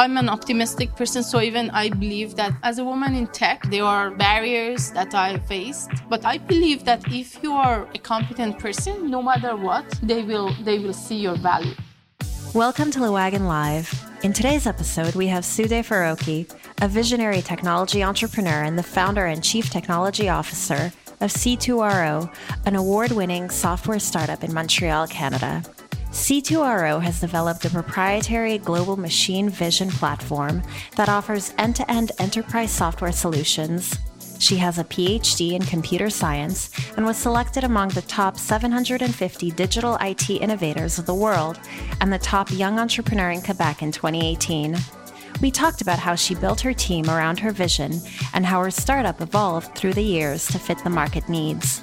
I'm an optimistic person, so even I believe that as a woman in tech, there are barriers that I faced. But I believe that if you are a competent person, no matter what, they will they will see your value. Welcome to the LeWagon Live. In today's episode, we have Soodeh Farokhi, a visionary technology entrepreneur and the founder and chief technology officer of C2RO, an award winning software startup in Montreal, Canada. C2RO has developed a proprietary global machine vision platform that offers end to end enterprise software solutions. She has a PhD in computer science and was selected among the top 750 digital IT innovators of the world and the top young entrepreneur in Quebec in 2018. We talked about how she built her team around her vision and how her startup evolved through the years to fit the market needs.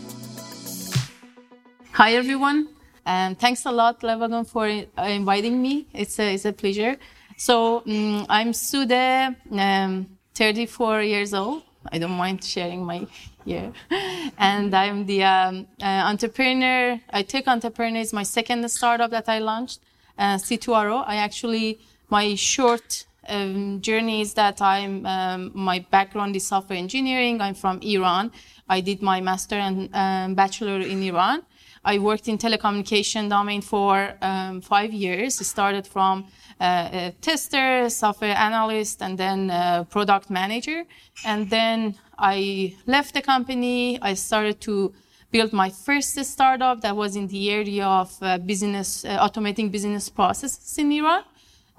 Hi, everyone. Um, thanks a lot, LeWagon, for inviting me. It's a, it's a pleasure. So um, I'm Soodeh, um, 34 years old. I don't mind sharing my year. and I'm the um, uh, entrepreneur. I Tech Entrepreneur is my second startup that I launched, uh, C2RO. I actually, my short um, journey is that I'm, um, my background is software engineering. I'm from Iran. I did my master and um, bachelor in Iran. I worked in telecommunication domain for um, five years. I started from uh, a tester, software analyst, and then product manager. And then I left the company. I started to build my first startup that was in the area of uh, business, uh, automating business processes in Iran.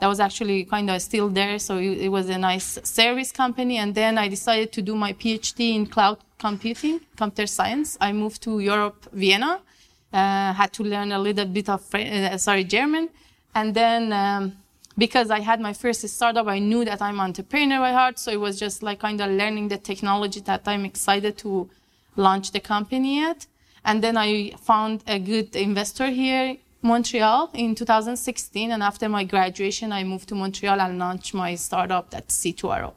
That was actually kind of still there, so it, it was a nice service company. And then I decided to do my PhD in cloud computing, computer science. I moved to Europe, Vienna uh, had to learn a little bit of uh, sorry German, and then um, because I had my first startup, I knew that I'm entrepreneur by heart, so it was just like kind of learning the technology that I'm excited to launch the company at. And then I found a good investor here, Montreal, in 2016. And after my graduation, I moved to Montreal and launched my startup, that's C2RO.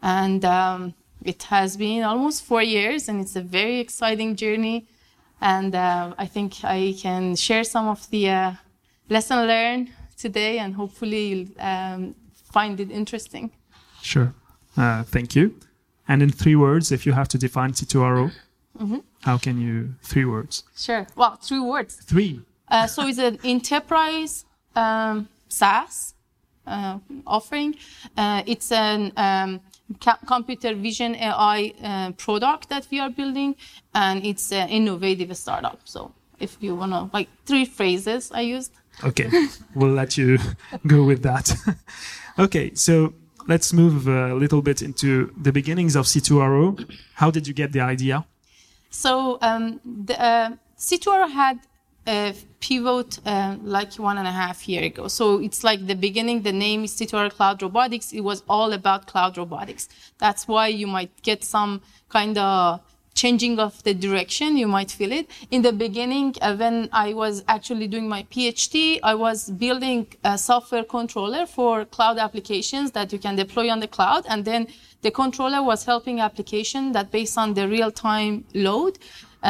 And um, it has been almost four years, and it's a very exciting journey and uh, I think I can share some of the uh, lesson learned today and hopefully you'll um, find it interesting. Sure. Uh, thank you. And in three words, if you have to define C2RO, mm-hmm. how can you, three words? Sure. Well, three words. Three. Uh, so it's an enterprise um, SaaS uh, offering. Uh, it's an um, computer vision AI uh, product that we are building, and it's an innovative startup. So if you want to, like three phrases I used. Okay, we'll let you go with that. okay, so let's move a little bit into the beginnings of C2RO. How did you get the idea? So um, the, uh, C2RO had pivot uh, like one and a half year ago. So it's like the beginning, the name is C2RO Cloud Robotics. It was all about cloud robotics. That's why you might get some kind of changing of the direction. You might feel it. In the beginning, uh, when I was actually doing my PhD, I was building a software controller for cloud applications that you can deploy on the cloud. And then the controller was helping application that based on the real time load,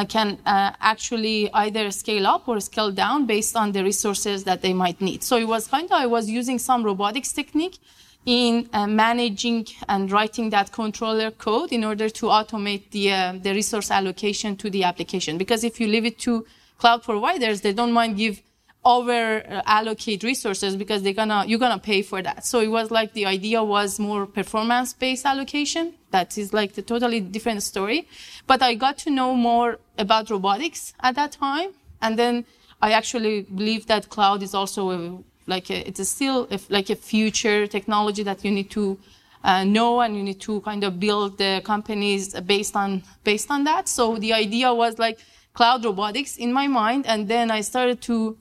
can uh, actually either scale up or scale down based on the resources that they might need. So it was kind of, I was using some robotics technique in uh, managing and writing that controller code in order to automate the, uh, the resource allocation to the application. Because if you leave it to cloud providers, they don't mind give over allocate resources because they're gonna you're gonna pay for that. So it was like the idea was more performance based allocation. That is like the totally different story. But i got to know more about robotics at that time. And then i actually believe that cloud is also a, like a, it's a still a, like a future technology that you need to uh, know and you need to kind of build the companies based on based on that. So the idea was like cloud robotics in my mind. And then i started to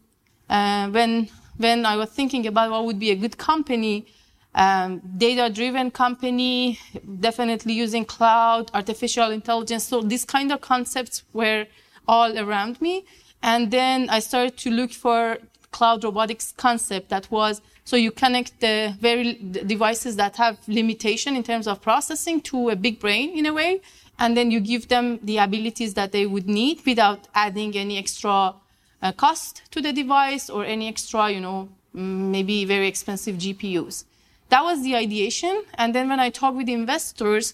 uh, when when I was thinking about what would be a good company, um, data-driven company, definitely using cloud, artificial intelligence. So these kind of concepts were all around me. And then I started to look for cloud robotics concept that was so you connect the very devices that have limitation in terms of processing to a big brain in a way, and then you give them the abilities that they would need without adding any extra uh, cost to the device or any extra, you know, maybe very expensive GPUs. that was the ideation. And then when I talked with investors,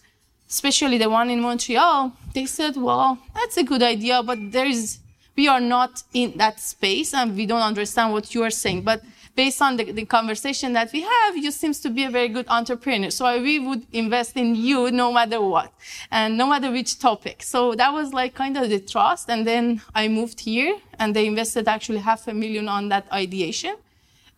especially the one in Montreal, they said, well, that's a good idea, but there is, we are not in that space and we don't understand what you are saying. But based on the, the conversation that we have, you seems to be a very good entrepreneur. So we would invest in you no matter what and no matter which topic. So that was like kind of the trust. And then I moved here and they invested actually half a million on that ideation.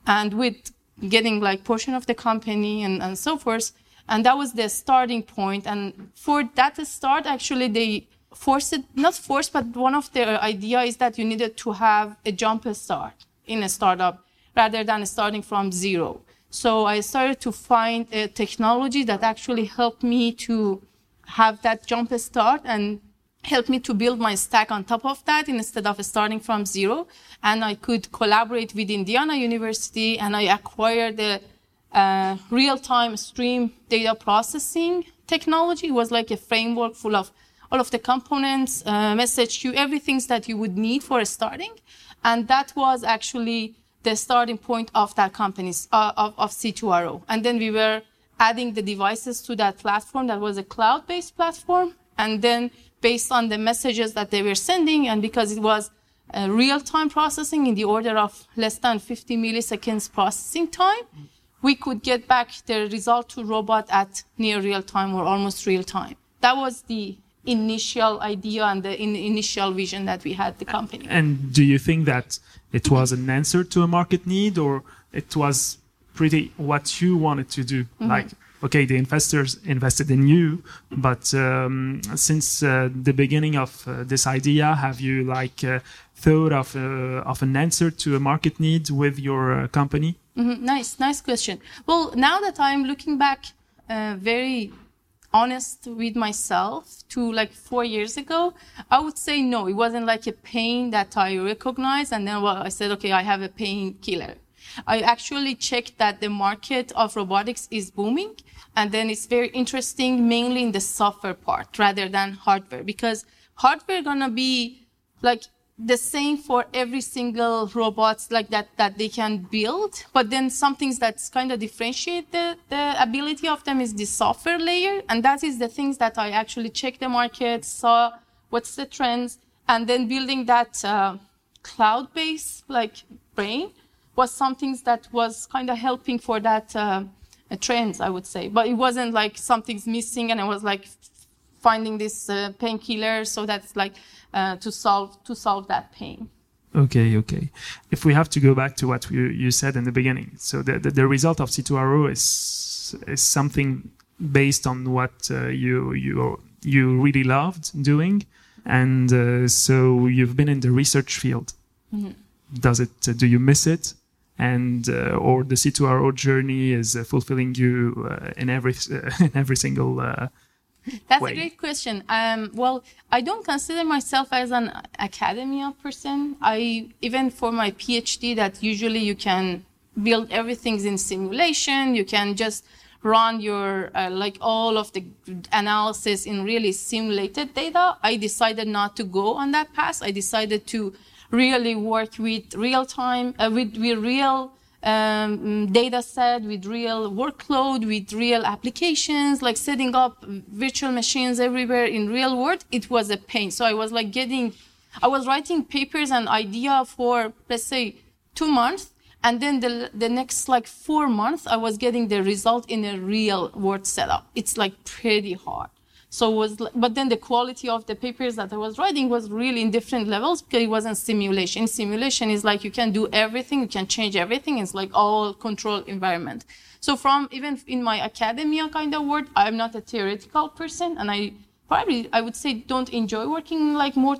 And with getting like portion of the company and, and so forth. And that was the starting point. And for that start, actually, they forced it, not forced, but one of their idea is that you needed to have a jump start in a startup rather than starting from zero. So I started to find a technology that actually helped me to have that jump start and helped me to build my stack on top of that instead of starting from zero. And I could collaborate with Indiana University and I acquired the uh, real-time stream data processing technology. It was like a framework full of all of the components, uh, message queue, everything that you would need for starting. And that was actually the starting point of that company's, uh, of, of C2RO. And then we were adding the devices to that platform that was a cloud-based platform. And then based on the messages that they were sending and because it was uh, real-time processing in the order of less than 50 milliseconds processing time, we could get back the result to robot at near real time or almost real time. That was the initial idea and the in, initial vision that we had the company. And do you think that it was an answer to a market need or it was pretty what you wanted to do? Mm-hmm. Like okay, the investors invested in you, but um, since uh, the beginning of uh, this idea, have you like uh, thought of uh, of an answer to a market need with your uh, company? Mm-hmm. Nice, nice question. Well, now that I'm looking back, uh, very honest with myself to like four years ago, I would say no. It wasn't like a pain that I recognized, and then well, I said, okay, I have a painkiller. I actually checked that the market of robotics is booming. And then it's very interesting, mainly in the software part rather than hardware, because hardware gonna be like the same for every single robots like that that they can build but then some things that's kind of differentiate the, the ability of them is the software layer and that is the things that i actually checked the market saw what's the trends and then building that uh, cloud based like brain was something that was kind of helping for that uh, trends, I would say. But it wasn't like something's missing, and I was like finding this uh, painkiller, so that's like uh, to solve to solve that pain. Okay, okay. If we have to go back to what you, you said in the beginning, so the, the, the result of C2RO is is something based on what uh, you you you really loved doing, and uh, so you've been in the research field. Mm-hmm. Does it? Uh, do you miss it? and uh, or the C2RO journey is uh, fulfilling you uh, in every in every single that's way? a great question. Um, well, I don't consider myself as an academia person. I even for my PhD, that usually you can build everything in simulation. You can just run your uh, like all of the analysis in really simulated data. I decided not to go on that path. I decided to really work with real time, uh, with, with real um, data set, with real workload, with real applications, like setting up virtual machines everywhere in real world. It was a pain. So I was like getting, I was writing papers and idea for, let's say, two months. And then the, the next like four months, I was getting the result in a real world setup. It's like pretty hard. So was, but then the quality of the papers that I was writing was really in different levels because it wasn't simulation. Simulation is like you can do everything, you can change everything. It's like all controlled environment. So from even in my academia kind of world, I'm not a theoretical person, and I probably I would say don't enjoy working like more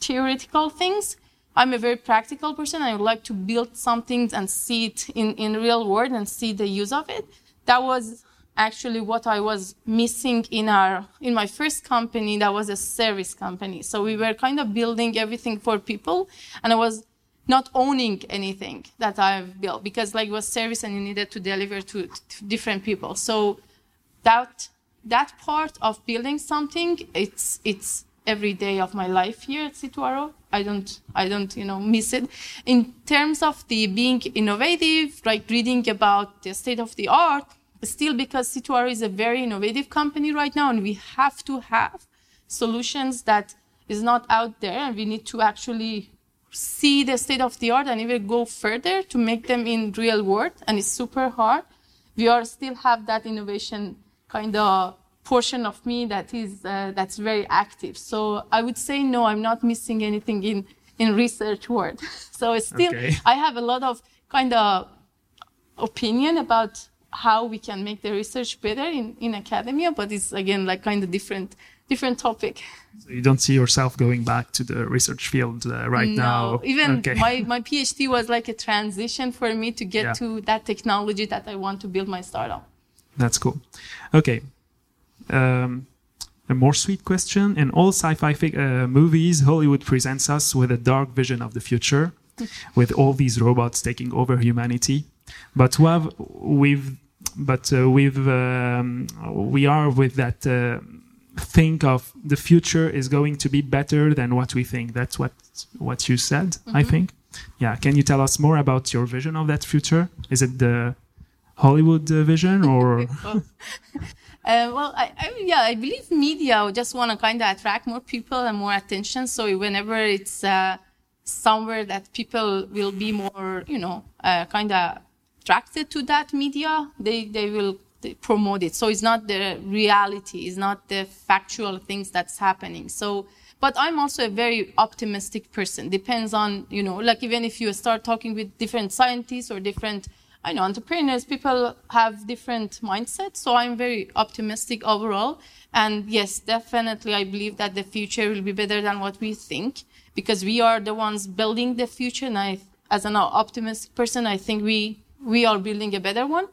theoretical things. I'm a very practical person. I would like to build something and see it in, in real world and see the use of it. That was actually what I was missing in our in my first company that was a service company. So we were kind of building everything for people and I was not owning anything that I've built because like it was service and you needed to deliver to, to different people. So that that part of building something it's it's every day of my life here at C2RO. I don't I don't you know miss it. In terms of the being innovative, like reading about the state of the art, still because C2R is a very innovative company right now, and we have to have solutions that is not out there, and we need to actually see the state of the art and even go further to make them in real world, and it's super hard. We are still have that innovation kind of portion of me that is uh, that's very active. So I would say no, I'm not missing anything in in research world. so it's still Okay. I have a lot of kind of opinion about how we can make the research better in, in academia, but it's again like kind of different different topic. So you don't see yourself going back to the research field uh, right now. No, even okay. my, my PhD was like a transition for me to get Yeah. to that technology that I want to build my startup. That's cool. Okay. Um, a more sweet question. In all sci-fi fi- uh, movies, Hollywood presents us with a dark vision of the future, with all these robots taking over humanity. But we have, we've, but uh, we've, um, we are with that uh, think of the future is going to be better than what we think. That's what what you said. I think. Yeah. Can you tell us more about your vision of that future? Is it the Hollywood uh, vision or? Uh, well, I, I, yeah, I believe media just want to kind of attract more people and more attention. So whenever it's uh, somewhere that people will be more, you know, uh, kind of attracted to that media, they they will promote it. So it's not the reality, it's not the factual things that's happening. So, but I'm also a very optimistic person. Depends on, you know, like even if you start talking with different scientists or different I know entrepreneurs, people have different mindsets. So I'm very optimistic overall. And yes, definitely, I believe that the future will be better than what we think because we are the ones building the future. And I, as an optimistic person, I think we, we are building a better one.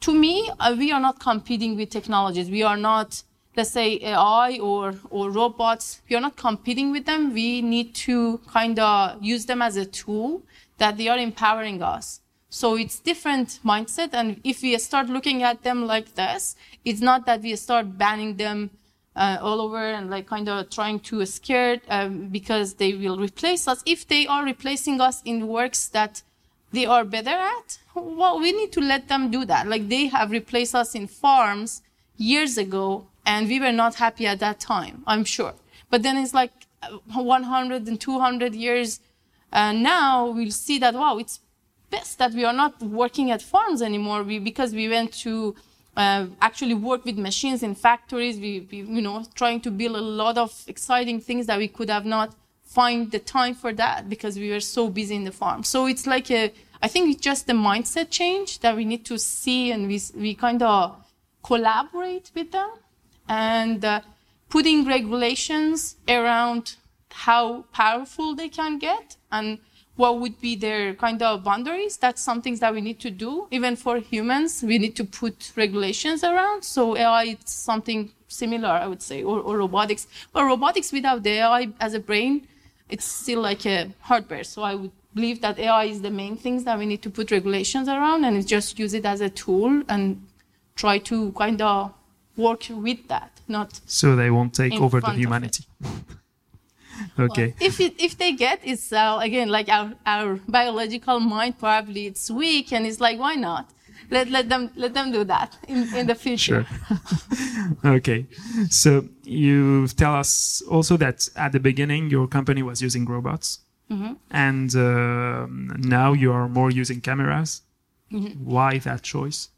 To me, uh, we are not competing with technologies. We are not, let's say, AI or, or robots. We are not competing with them. We need to kind of use them as a tool that they are empowering us. So it's different mindset. And if we start looking at them like this, it's not that we start banning them uh, all over and like kind of trying to scare um, because they will replace us. If they are replacing us in works that they are better at, well, we need to let them do that. Like they have replaced us in farms years ago and we were not happy at that time, I'm sure. But then it's like uh, 100 and 200 years uh, now we'll see that, wow, it's best that we are not working at farms anymore we, because we went to uh, actually work with machines in factories we, we you know trying to build a lot of exciting things that we could have not find the time for that because we were so busy in the farm so it's like a i think it's just the mindset change that we need to see and we, we kind of collaborate with them and uh, putting regulations around how powerful they can get and what would be their kind of boundaries. That's some things that we need to do. Even for humans, we need to put regulations around. So AI it's something similar, I would say, or, or robotics. But robotics without the AI as a brain, it's still like a hardware. So I would believe that AI is the main things that we need to put regulations around and just use it as a tool and try to kind of work with that, not so they won't take over the front of it. humanity. okay. if it, if they get it's uh, again like our our biological mind probably it's weak and it's like why not let let them let them do that in, in the future Sure. okay. So you tell us also that at the beginning your company was using robots, Mm-hmm. and um now you are more using cameras. Mm-hmm. Why that choice?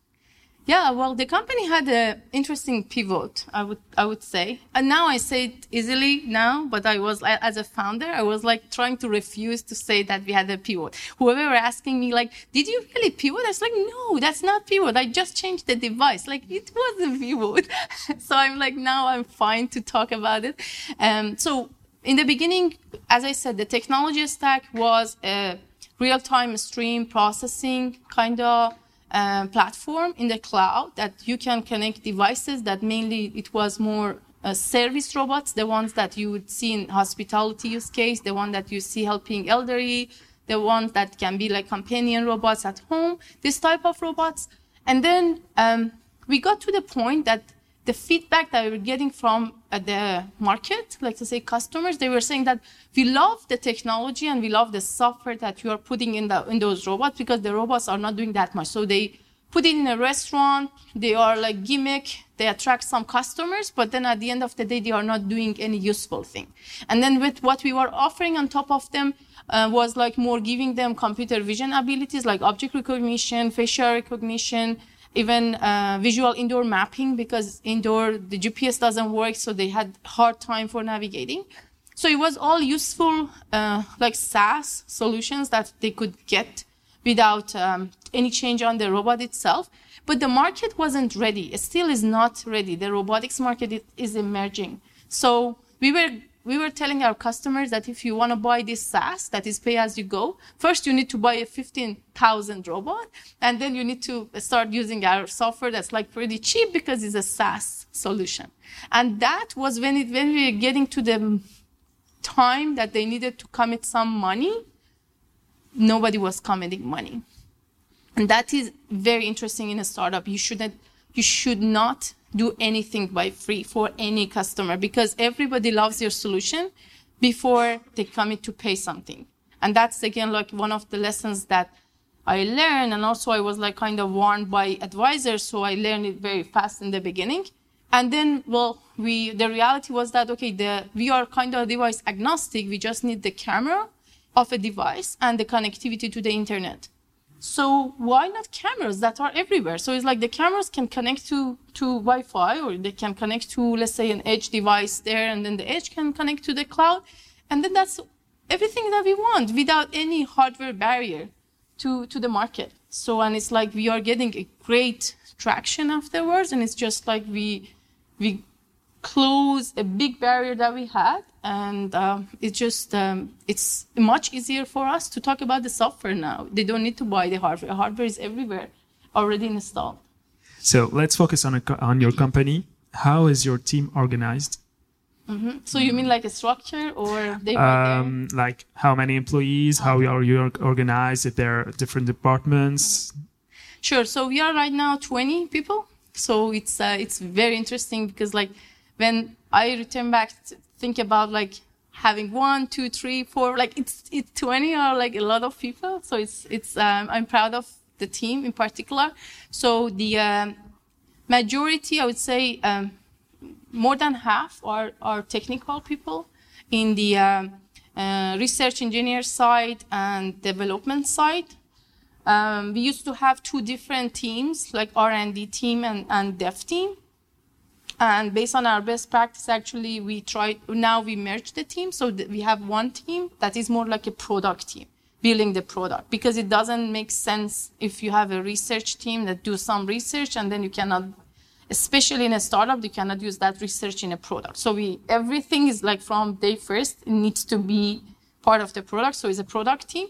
Yeah, well, the company had an interesting pivot, I would, I would say. And now I say it easily now, but I was, as a founder, I was like trying to refuse to say that we had a pivot. Whoever were asking me, like, did you really pivot? I was like, no, that's not pivot. I just changed the device. Like, it was a pivot. so I'm like, now I'm fine to talk about it. Um, so in the beginning, as I said, the technology stack was a real-time stream processing kind of uh, platform in the cloud that you can connect devices that mainly it was more uh, service robots, the ones that you would see in hospitality use case, the one that you see helping elderly, the ones that can be like companion robots at home, this type of robots. And then um, we got to the point that the feedback that we were getting from uh, the market, like to say customers, they were saying that we love the technology and we love the software that you are putting in the in those robots because the robots are not doing that much. So they put it in a restaurant. They are like gimmick. They attract some customers, but then at the end of the day, they are not doing any useful thing. And then with what we were offering on top of them uh, was like more giving them computer vision abilities like object recognition, facial recognition, even uh, visual indoor mapping because indoor the GPS doesn't work, so they had hard time for navigating. So it was all useful, uh, like SaaS solutions that they could get without um, any change on the robot itself. But the market wasn't ready. It still is not ready. The robotics market is emerging. So we were we were telling our customers that if you want to buy this SaaS, that is pay as you go, first you need to buy a 15,000 robot, and then you need to start using our software that's like pretty cheap because it's a SaaS solution. And that was when it, when we were getting to the time that they needed to commit some money, nobody was committing money. And that is very interesting in a startup. You shouldn't, you should not do anything by free for any customer because everybody loves your solution before they commit to pay something. And that's again like one of the lessons that I learned. And also I was like kind of warned by advisors. So I learned it very fast in the beginning. And then, well, we, the reality was that, okay, the, we are kind of device agnostic. We just need the camera of a device and the connectivity to the internet. So why not cameras that are everywhere? So it's like the cameras can connect to, to Wi-Fi or they can connect to, let's say, an edge device there, and then the edge can connect to the cloud. And then that's everything that we want without any hardware barrier to, to the market. So, and it's like we are getting a great traction afterwards. And it's just like we, we close a big barrier that we had and uh, it's just um, it's much easier for us to talk about the software now. They don't need to buy the hardware. Hardware is everywhere already installed. So let's focus on a, on your company. How is your team organized? Mm-hmm. so you mean like a structure or they um, like how many employees how are you organized if there are different departments? Mm-hmm. sure. So we are right now 20 people. So it's uh, it's very interesting because like when I return back think about like having one, two, three, four, like it's it's twenty or like a lot of people. So it's it's um, I'm proud of the team in particular. So the um, majority, I would say, um, more than half are are technical people in the um, uh, research engineer side and development side. Um, we used to have two different teams, like R&D team and, and dev team. And based on our best practice, actually, we try, now we merge the team. So we have one team that is more like a product team, building the product. Because it doesn't make sense if you have a research team that do some research and then you cannot, especially in a startup, you cannot use that research in a product. So we, everything is like from day first, it needs to be part of the product. So it's a product team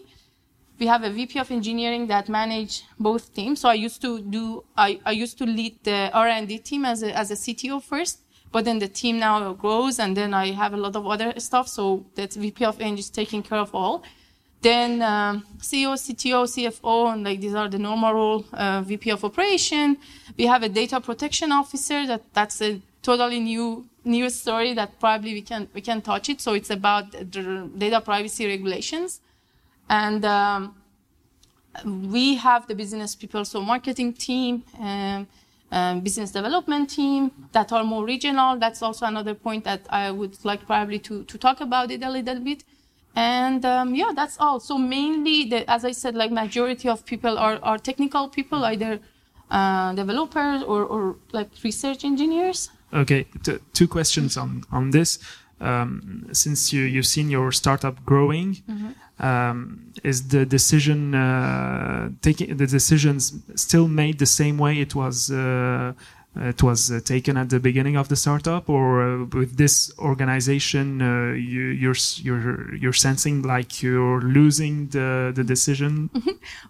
we have a VP of engineering that manage both teams. So I used to do, I, I used to lead the R&D team as a, as a CTO first, but then the team now grows and then I have a lot of other stuff. So that VP of Eng is taking care of all. Then um, CEO, CTO, CFO, and like these are the normal role. Uh, VP of operation. We have a data protection officer. That that's a totally new new story that probably we can we can touch it. So it's about the data privacy regulations. And um, we have the business people, so marketing team, um, um, business development team that are more regional. That's also another point that I would like probably to, to talk about it a little bit. And um, yeah, that's all. So mainly, the, as I said, like majority of people are, are technical people, either uh, developers or, or like research engineers. Okay, T- two questions on on this. Um, since you you've seen your startup growing, mm-hmm um, is the decision uh, taking the decisions still made the same way it was uh, it was uh, taken at the beginning of the startup, or uh, with this organization, uh, you, you're you're you're sensing like you're losing the the decision?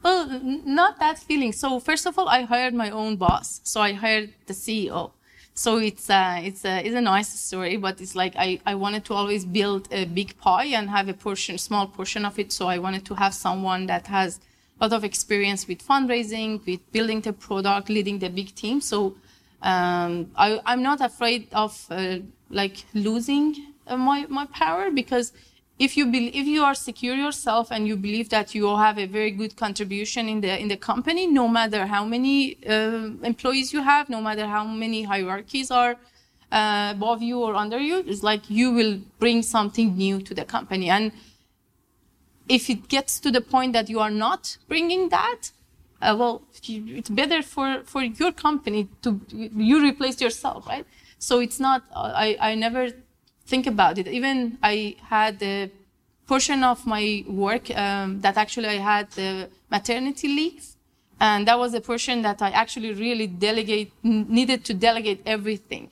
well, not that feeling. So first of all, I hired my own boss. So I hired the CEO. So it's uh, it's a it's a nice story, but it's like I, I wanted to always build a big pie and have a portion, small portion of it. So I wanted to have someone that has a lot of experience with fundraising, with building the product, leading the big team. So um, I, I'm not afraid of uh, like losing uh, my my power because if you if you are secure yourself and you believe that you have a very good contribution in the in the company, no matter how many uh, employees you have, no matter how many hierarchies are uh, above you or under you, it's like you will bring something new to the company. And if it gets to the point that you are not bringing that, uh, well, it's better for for your company to you replace yourself, right? So it's not. I I never think about it. Even I had a portion of my work um, that actually I had the maternity leave. And that was a portion that I actually really delegate, needed to delegate everything.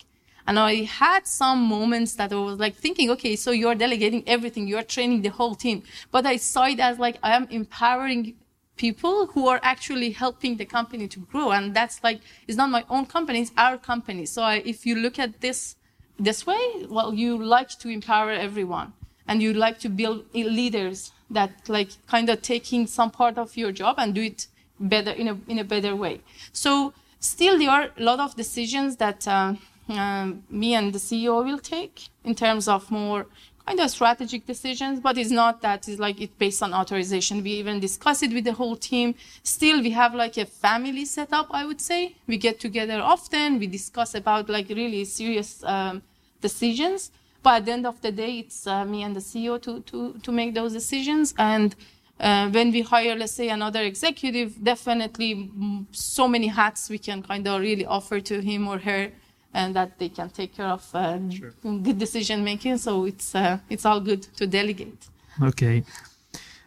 And I had some moments that I was like thinking, okay, so you're delegating everything, you're training the whole team. But I saw it as like I am empowering people who are actually helping the company to grow. And that's like, it's not my own company, it's our company. So I, if you look at this this way, well, you like to empower everyone and you like to build leaders that like kind of taking some part of your job and do it better in a, in a better way. So still there are a lot of decisions that uh, uh, me and the CEO will take in terms of more kind of strategic decisions, but it's not that it's like it's based on authorization. We even discuss it with the whole team. Still, we have like a family setup, I would say. We get together often. We discuss about like really serious um, decisions. But at the end of the day, it's uh, me and the CEO to, to, to make those decisions. And uh, when we hire, let's say, another executive, definitely so many hats we can kind of really offer to him or her and that they can take care of uh, sure. good decision making. So it's uh, it's all good to delegate. Okay,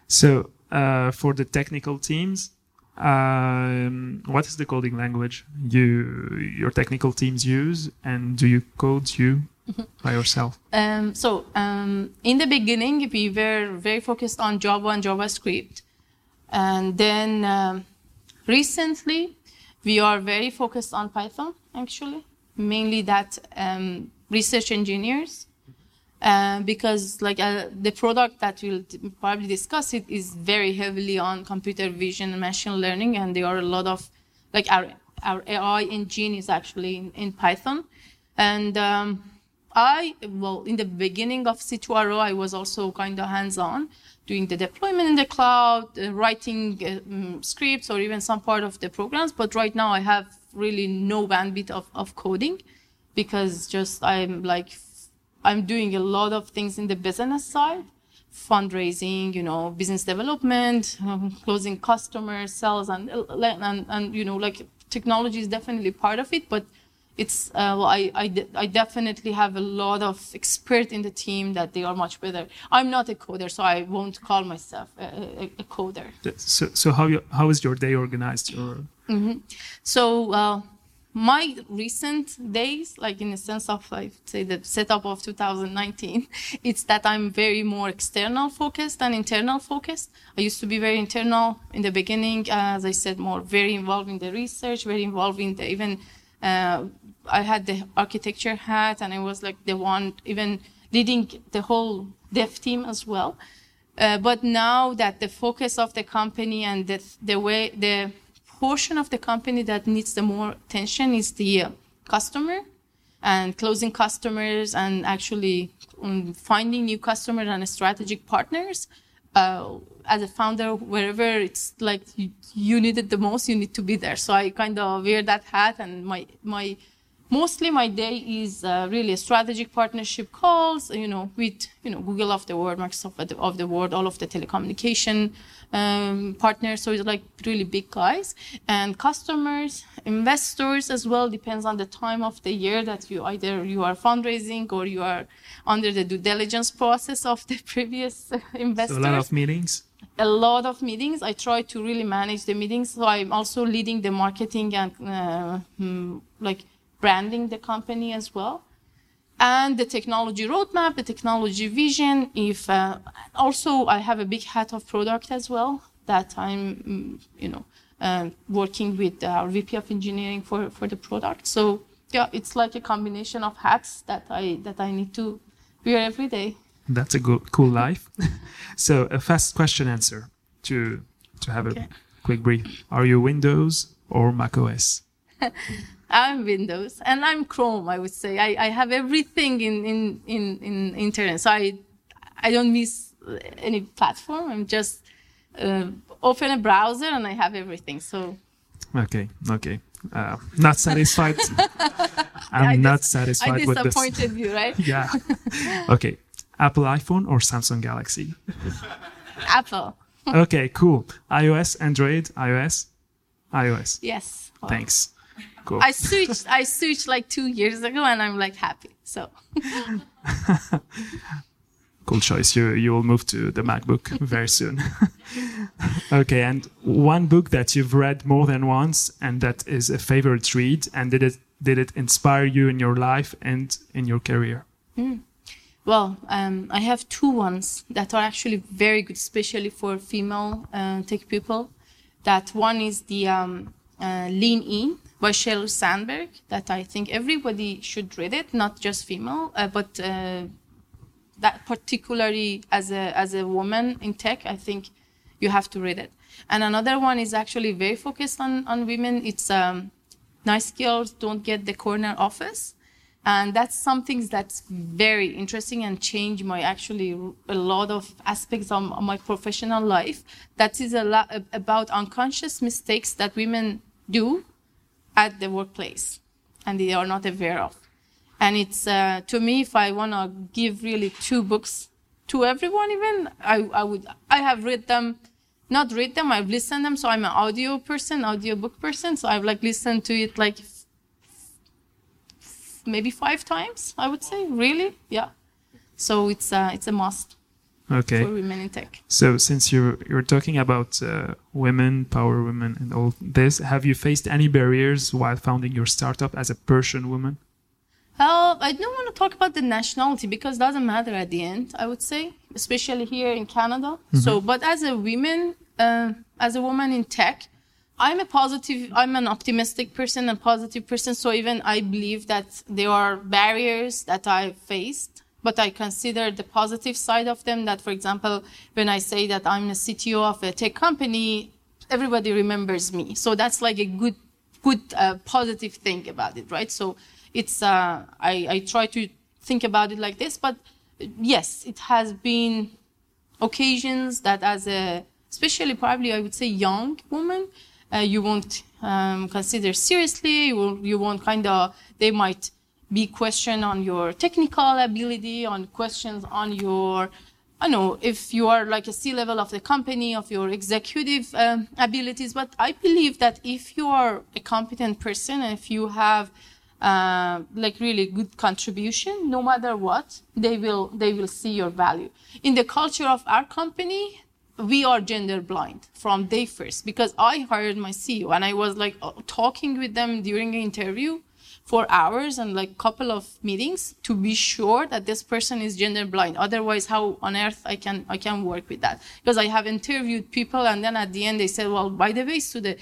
so uh, for the technical teams, um, what is the coding language you your technical teams use, and do you code you mm-hmm. by yourself? Um, so um, in the beginning, we were very focused on Java and JavaScript, and then um, recently we are very focused on Python actually mainly that um, research engineers uh, because like uh, the product that we'll probably discuss it is very heavily on computer vision and machine learning and there are a lot of like our our AI engine is actually in, in Python. And um, I well in the beginning of C2RO I was also kind of hands-on doing the deployment in the cloud uh, writing um, scripts or even some part of the programs but right now I have really no bandwidth of, of coding because just I'm like I'm doing a lot of things in the business side, fundraising, you know, business development, um, closing customers, sales, and, and and you know, like technology is definitely part of it, but it's uh, well, I, I, I definitely have a lot of expert in the team that they are much better. I'm not a coder, so I won't call myself a, a, a coder. So, so how you, how is your day organized? Or Mm-hmm. So uh, my recent days, like in the sense of like say the setup of 2019, it's that I'm very more external focused than internal focused. I used to be very internal in the beginning, uh, as I said, more very involved in the research, very involved in the even. Uh, I had the architecture hat, and I was like the one even leading the whole dev team as well. Uh, but now that the focus of the company and the, the way the portion of the company that needs the more attention is the uh, customer and closing customers and actually um, finding new customers and strategic partners. Uh, as a founder, wherever it's like you, you, need it the most, you need to be there. So I kind of wear that hat, and my my mostly my day is uh, really strategic partnership calls. You know, with you know Google of the world, Microsoft of the, world, all of the telecommunication um, partners. So it's like really big guys and customers, investors as well. Depends on the time of the year that you either you are fundraising or you are under the due diligence process of the previous investors. So a lot of meetings. A lot of meetings. I try to really manage the meetings. So I'm also leading the marketing and uh, hmm, like branding the company as well and the technology roadmap, the technology vision. If uh, also I have a big hat of product as well that I'm, you know, uh, working with our VP of engineering for for the product. So yeah, it's like a combination of hats that I that I need to wear every day. That's a good, cool life. so a fast question answer to to have okay. a quick brief. Are you Windows or Mac OS? I'm Windows and I'm Chrome. I would say I, I have everything in, in, in, in internet. So I, I don't miss any platform. I'm just uh, open a browser and I have everything. So Okay, okay. Uh, not satisfied. I'm I not satisfied I with this. disappointed you, right? Yeah. Okay. Apple iPhone or Samsung Galaxy? Apple. Okay, cool. iOS, Android, iOS, iOS. Yes. Well, Thanks. Cool. I switched. I switched like two years ago, and I'm like happy. So cool choice. You you will move to the MacBook very soon. okay, and one book that you've read more than once and that is a favorite read, and did it did it inspire you in your life and in your career? Well, um, I have two ones that are actually very good, especially for female uh, tech people. That one is the um, uh, Lean In by Sheryl Sandberg. That I think everybody should read it, not just female, uh, but uh, that particularly as a as a woman in tech, I think you have to read it. And another one is actually very focused on on women. It's um, Nice Girls Don't Get the Corner Office and that's something that's very interesting and changed my actually a lot of aspects of my professional life that is a lot about unconscious mistakes that women do at the workplace and they are not aware of. And it's uh, to me if i want to give really two books to everyone even I, I would i have read them not read them i've listened them. So i'm an audio person audio book person. So i've like listened to it like maybe five times i would say really? Yeah. So it's uh, it's a must Okay. for women in tech So since you're you're talking about uh, women, power women, and all this, have you faced any barriers while founding your startup as a Persian woman? Uh, I don't want to talk about the nationality because it doesn't matter at the end. I would say, especially here in Canada. So, but as a woman, uh, as a woman in tech, I'm a positive. I'm an optimistic person, a positive person. So even I believe that there are barriers that I faced, but I consider the positive side of them. That, for example, when I say that I'm the CTO of a tech company, everybody remembers me. So that's like a good, good uh, positive thing about it, right? So it's uh, I, I try to think about it like this, but yes, it has been occasions that as a especially probably I would say young woman, uh, you won't um, consider seriously. You, will, you won't kind of they might be question on your technical ability, on questions on your I know if you are like a C level of the company, of your executive um, abilities. But I believe that if you are a competent person, and if you have uh, like really good contribution, no matter what, they will they will see your value. In the culture of our company, we are gender blind from day first because I hired my CEO and I was like uh, talking with them during an interview for hours and like couple of meetings to be sure that this person is gender blind. Otherwise how on earth i can i can work with that? Because i have interviewed people and then at the end they said well by the way so the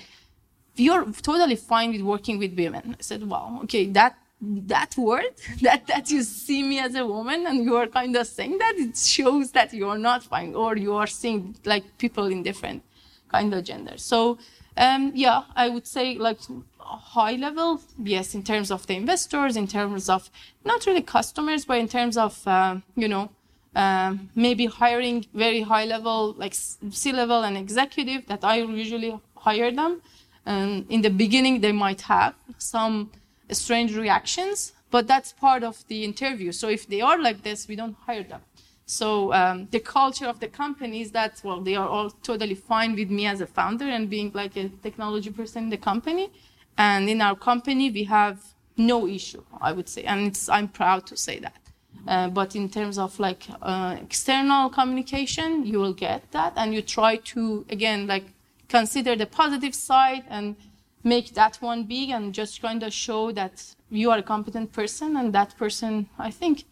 you're totally fine with working with women. I said wow okay that that word that that you see me as a woman and you are kind of saying that it shows that you are not fine or you are seeing like people in different kind of genders so um, yeah i would say like high level yes in terms of the investors in terms of not really customers but in terms of uh, you know um, maybe hiring very high level like c level and executive that i usually hire them. And in the beginning they might have some strange reactions but that's part of the interview. So if they are like this we don't hire them so um, the culture of the company is that well they are all totally fine with me as a founder and being like a technology person in the company. And in our company we have no issue i would say. And i'm proud to say that. Uh, but in terms of like uh, external communication you will get that. And you try to again like consider the positive side and make that one big and just kind of show that you are a competent person. And that person i think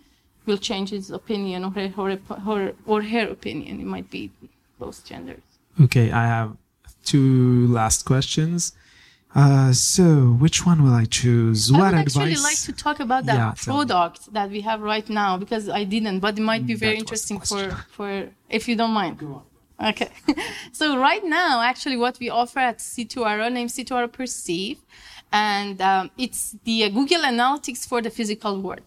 will change his opinion or her, or, her, or her opinion it might be both genders Okay, I have two last questions. Uh, so which one will I choose? I what would advice? actually like to talk about the Yeah, product that we have right now because I didn't, but it might be Mm, very that interesting for for if you don't mind. Okay. so right now, actually, what we offer at C2RO, named C2RO Perceive, and um, it's the Google Analytics for the physical world.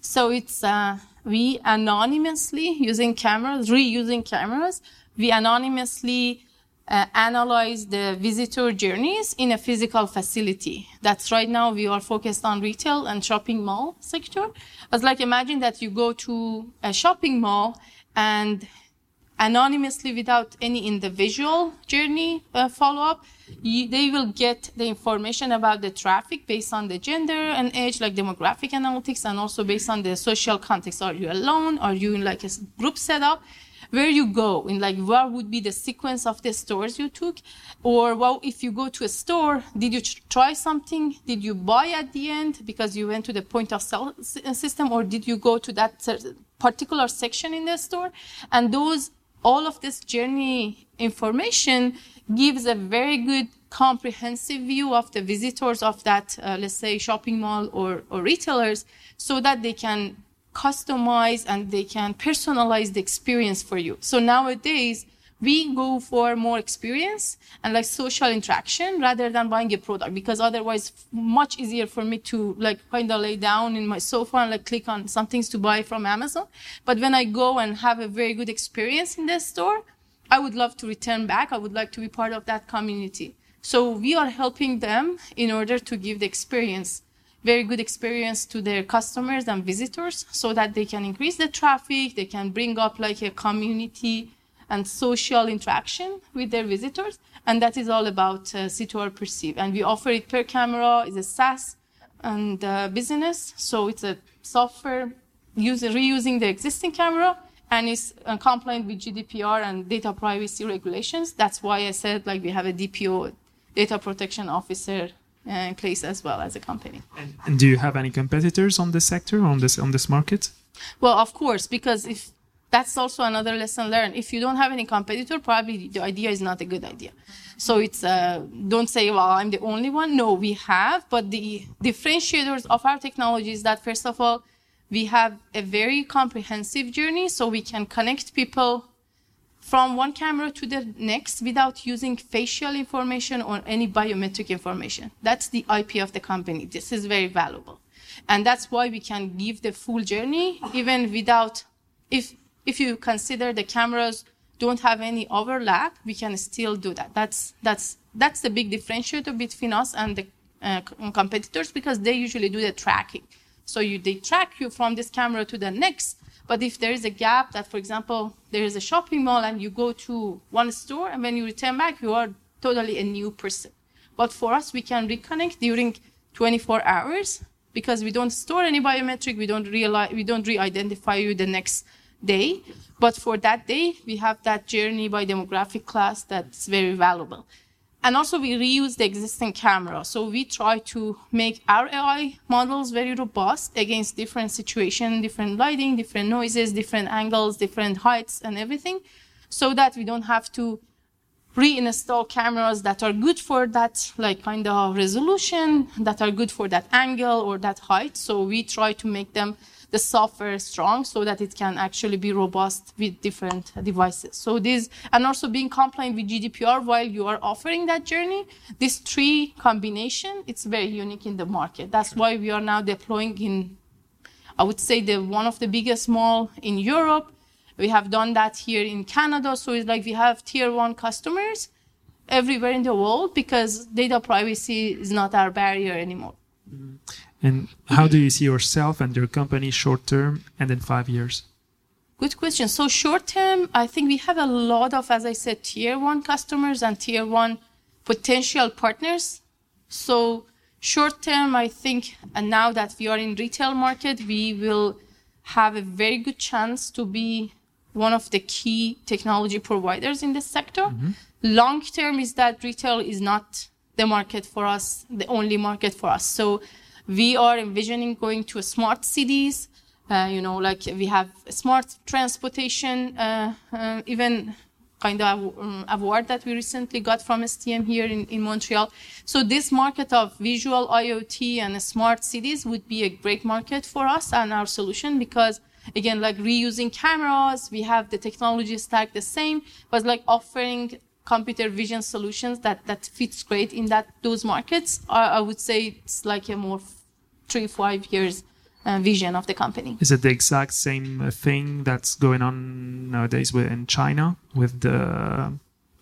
So it's uh, we anonymously using cameras, reusing cameras, we anonymously uh, analyze the visitor journeys in a physical facility. That's right now we are focused on retail and shopping mall sector. But like imagine that you go to a shopping mall and anonymously without any individual journey uh, follow up, they will get the information about the traffic based on the gender and age, like demographic analytics, and also based on the social context. Are you alone? Are you in like a group setup? Where you go in like what would be the sequence of the stores you took, or well, if you go to a store, did you try something? Did you buy at the end because you went to the point of sale system, or did you go to that particular section in the store? And those all of this journey information gives a very good comprehensive view of the visitors of that, uh, let's say, shopping mall or, or retailers, so that they can customize and they can personalize the experience for you. So nowadays, we go for more experience and like social interaction rather than buying a product because otherwise much easier for me to like kind of lay down in my sofa and like click on some things to buy from amazon. But when i go and have a very good experience in the store i would love to return back. I would like to be part of that community. So we are helping them in order to give the experience very good experience to their customers and visitors so that they can increase the traffic they can bring up like a community and social interaction with their visitors. And that is all about uh, C2R Perceive. And we offer it per camera. It's a SaaS and uh, business. So it's a software user reusing the existing camera and is uh, compliant with GDPR and data privacy regulations. That's why I said like we have a DPO, data protection officer uh, in place as well as a company. And, and do you have any competitors on this sector on this on this market? Well, of course, because if that's also another lesson learned. If you don't have any competitor, probably the idea is not a good idea. So it's uh, don't say, well, I'm the only one. No, we have, but the differentiators of our technology is that first of all, we have a very comprehensive journey, so we can connect people from one camera to the next without using facial information or any biometric information. That's the IP of the company. This is very valuable. And that's why we can give the full journey even without, if if you consider the cameras don't have any overlap, we can still do that. That's that's that's the big differentiator between us and the uh, competitors because they usually do the tracking. So you they track you from this camera to the next. But if there is a gap that, for example, there is a shopping mall and you go to one store and when you return back, you are totally a new person. But for us, we can reconnect during 24 hours because we don't store any biometric. We don't realize, we don't re-identify you the next day. But for that day, we have that journey by demographic class that's very valuable. And also we reuse the existing camera. So we try to make our AI models very robust against different situations, different lighting, different noises, different angles, different heights and everything so that we don't have to reinstall cameras that are good for that like kind of resolution, that are good for that angle or that height. So we try to make them the software strong so that it can actually be robust with different devices. So this, and also being compliant with GDPR while you are offering that journey, this three combination, it's very unique in the market. That's why we are now deploying in, I would say the one of the biggest mall in Europe. We have done that here in Canada. So it's like we have tier one customers everywhere in the world because data privacy is not our barrier anymore. Mm-hmm. And how do you see yourself and your company short term and in five years? Good question. So short term, I think we have a lot of, as I said, tier one customers and tier one potential partners. So short term, I think, and now that we are in retail market, we will have a very good chance to be one of the key technology providers in this sector. Mm-hmm. Long term is that retail is not the market for us, the only market for us. So we are envisioning going to smart cities. Uh, you know, like we have smart transportation, uh, uh, even kind of um, award that we recently got from STM here in, in Montreal. So this market of visual IoT and smart cities would be a great market for us and our solution because again, like reusing cameras, we have the technology stack the same, but like offering computer vision solutions that, that fits great in that those markets, I, I would say it's like a more three, five years uh, vision of the company. Is it the exact same uh, thing that's going on nowadays with, in China with the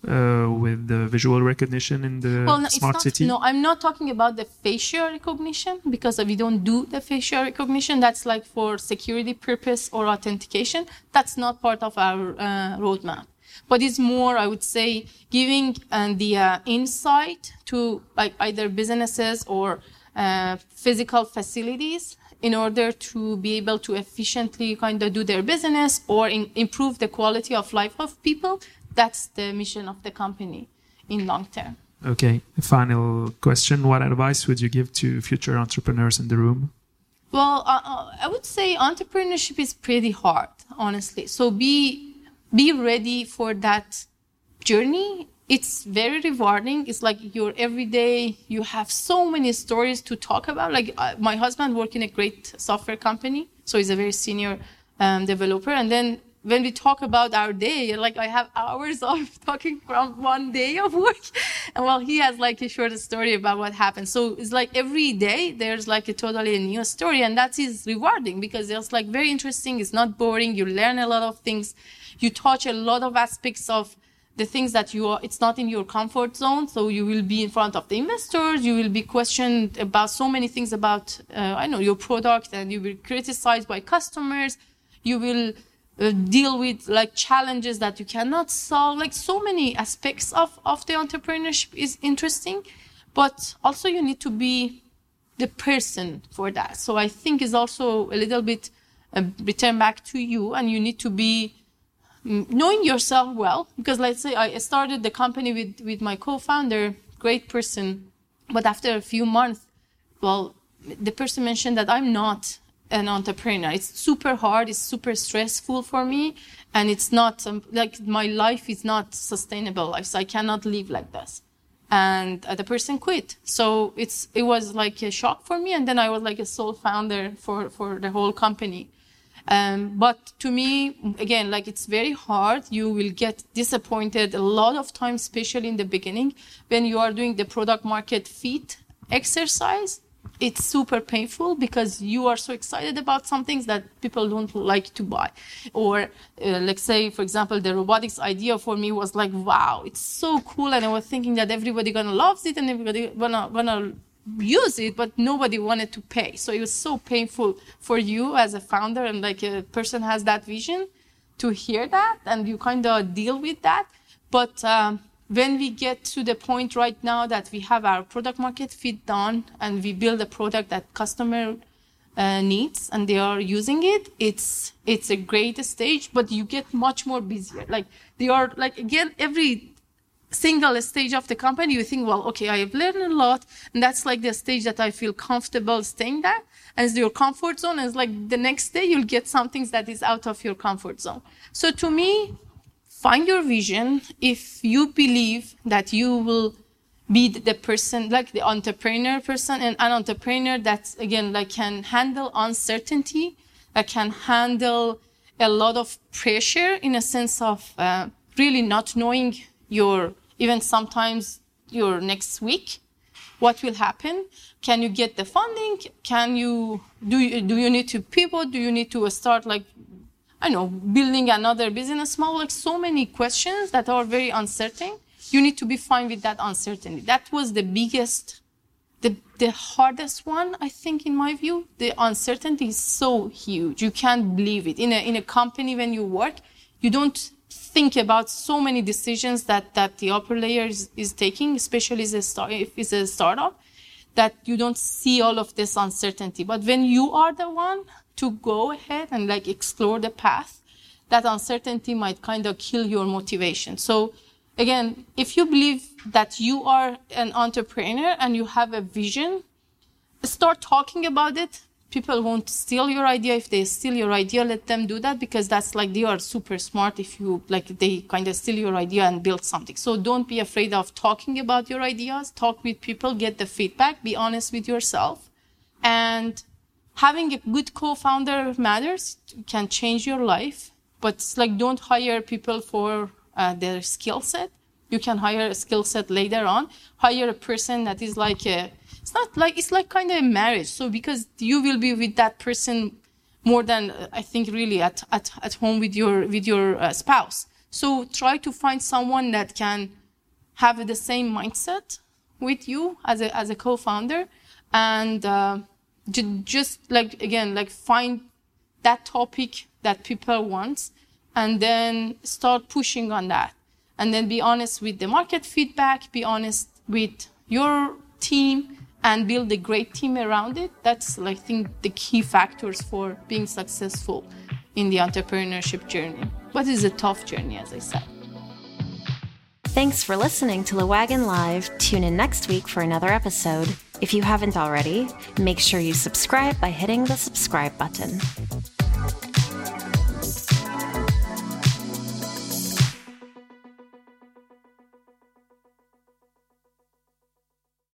uh, with the visual recognition in the well, no, smart not, city? No, I'm not talking about the facial recognition because we don't do the facial recognition. That's like for security purpose or authentication. That's not part of our uh, roadmap. But it's more, I would say, giving uh, the uh, insight to like either businesses or uh, physical facilities in order to be able to efficiently kind of do their business or in, improve the quality of life of people that's the mission of the company in long term. Okay. Final question: What advice would you give to future entrepreneurs in the room? Well, uh, uh, I would say entrepreneurship is pretty hard, honestly. So be be ready for that journey. It's very rewarding. It's like your everyday. You have so many stories to talk about. Like uh, my husband worked in a great software company, so he's a very senior um, developer, and then when we talk about our day, like I have hours of talking from one day of work. And while he has like a short story about what happened. So it's like every day there's like a totally new story. And that is rewarding because it's like very interesting. It's not boring. You learn a lot of things. You touch a lot of aspects of the things that you are, it's not in your comfort zone. So you will be in front of the investors. You will be questioned about so many things about, uh, I know, your product and you will be criticized by customers. You will uh, deal with like challenges that you cannot solve like so many aspects of of the entrepreneurship is interesting but also you need to be the person for that so i think is also a little bit uh, return back to you and you need to be knowing yourself well because let's say i started the company with with my co-founder great person but after a few months well the person mentioned that i'm not an entrepreneur. It's super hard. It's super stressful for me, and it's not um, like my life is not sustainable. Like, so I cannot live like this. And uh, the person quit. So it's it was like a shock for me. And then I was like a sole founder for for the whole company. Um, but to me, again, like it's very hard. You will get disappointed a lot of times, especially in the beginning, when you are doing the product market fit exercise. It's super painful because you are so excited about some things that people don't like to buy. Or uh, let's say for example the robotics idea for me was like wow it's so cool. And i was thinking that everybody gonna loves it and everybody gonna gonna use it but nobody wanted to pay. So it was so painful for you as a founder and like a person has that vision to hear that and you kind of deal with that. But um, when we get to the point right now that we have our product market fit done and we build a product that customer uh, needs and they are using it it's it's a great stage but you get much more busier. Like they are like again every single stage of the company you think well okay i have learned a lot and that's like the stage that i feel comfortable staying there and your comfort zone it's like the next day you'll get some things that is out of your comfort zone. So to me find your vision. If you believe that you will be the person like the entrepreneur person and an entrepreneur that again like can handle uncertainty that can handle a lot of pressure in a sense of uh, really not knowing your even sometimes your next week what will happen can you get the funding can you do you, do you need to pivot do you need to start like I know, building another business model, like so many questions that are very uncertain. You need to be fine with that uncertainty. That was the biggest, the, the hardest one, I think, in my view. The uncertainty is so huge. You can't believe it. In a, in a company, when you work, you don't think about so many decisions that, that the upper layer is, is taking, especially as a start, if it's a startup, that you don't see all of this uncertainty. But when you are the one to go ahead and like explore the path, that uncertainty might kind of kill your motivation. So again, if you believe that you are an entrepreneur and you have a vision, start talking about it. People won't steal your idea. If they steal your idea, let them do that because that's like they are super smart if you like they kind of steal your idea and build something. So don't be afraid of talking about your ideas. Talk with people, get the feedback, be honest with yourself. And having a good co-founder matters can change your life but it's like don't hire people for uh, their skill set you can hire a skill set later on hire a person that is like a it's not like it's like kind of a marriage so because you will be with that person more than i think really at at, at home with your with your uh, spouse. So try to find someone that can have the same mindset with you as a as a co-founder and uh, ju- just like again like find that topic that people want and then start pushing on that. And then be honest with the market feedback be honest with your team and build a great team around it that's i think the key factors for being successful in the entrepreneurship journey but it's a tough journey as i said Thanks for listening to the Wagon Live. Tune in next week for another episode. If you haven't already, make sure you subscribe by hitting the subscribe button.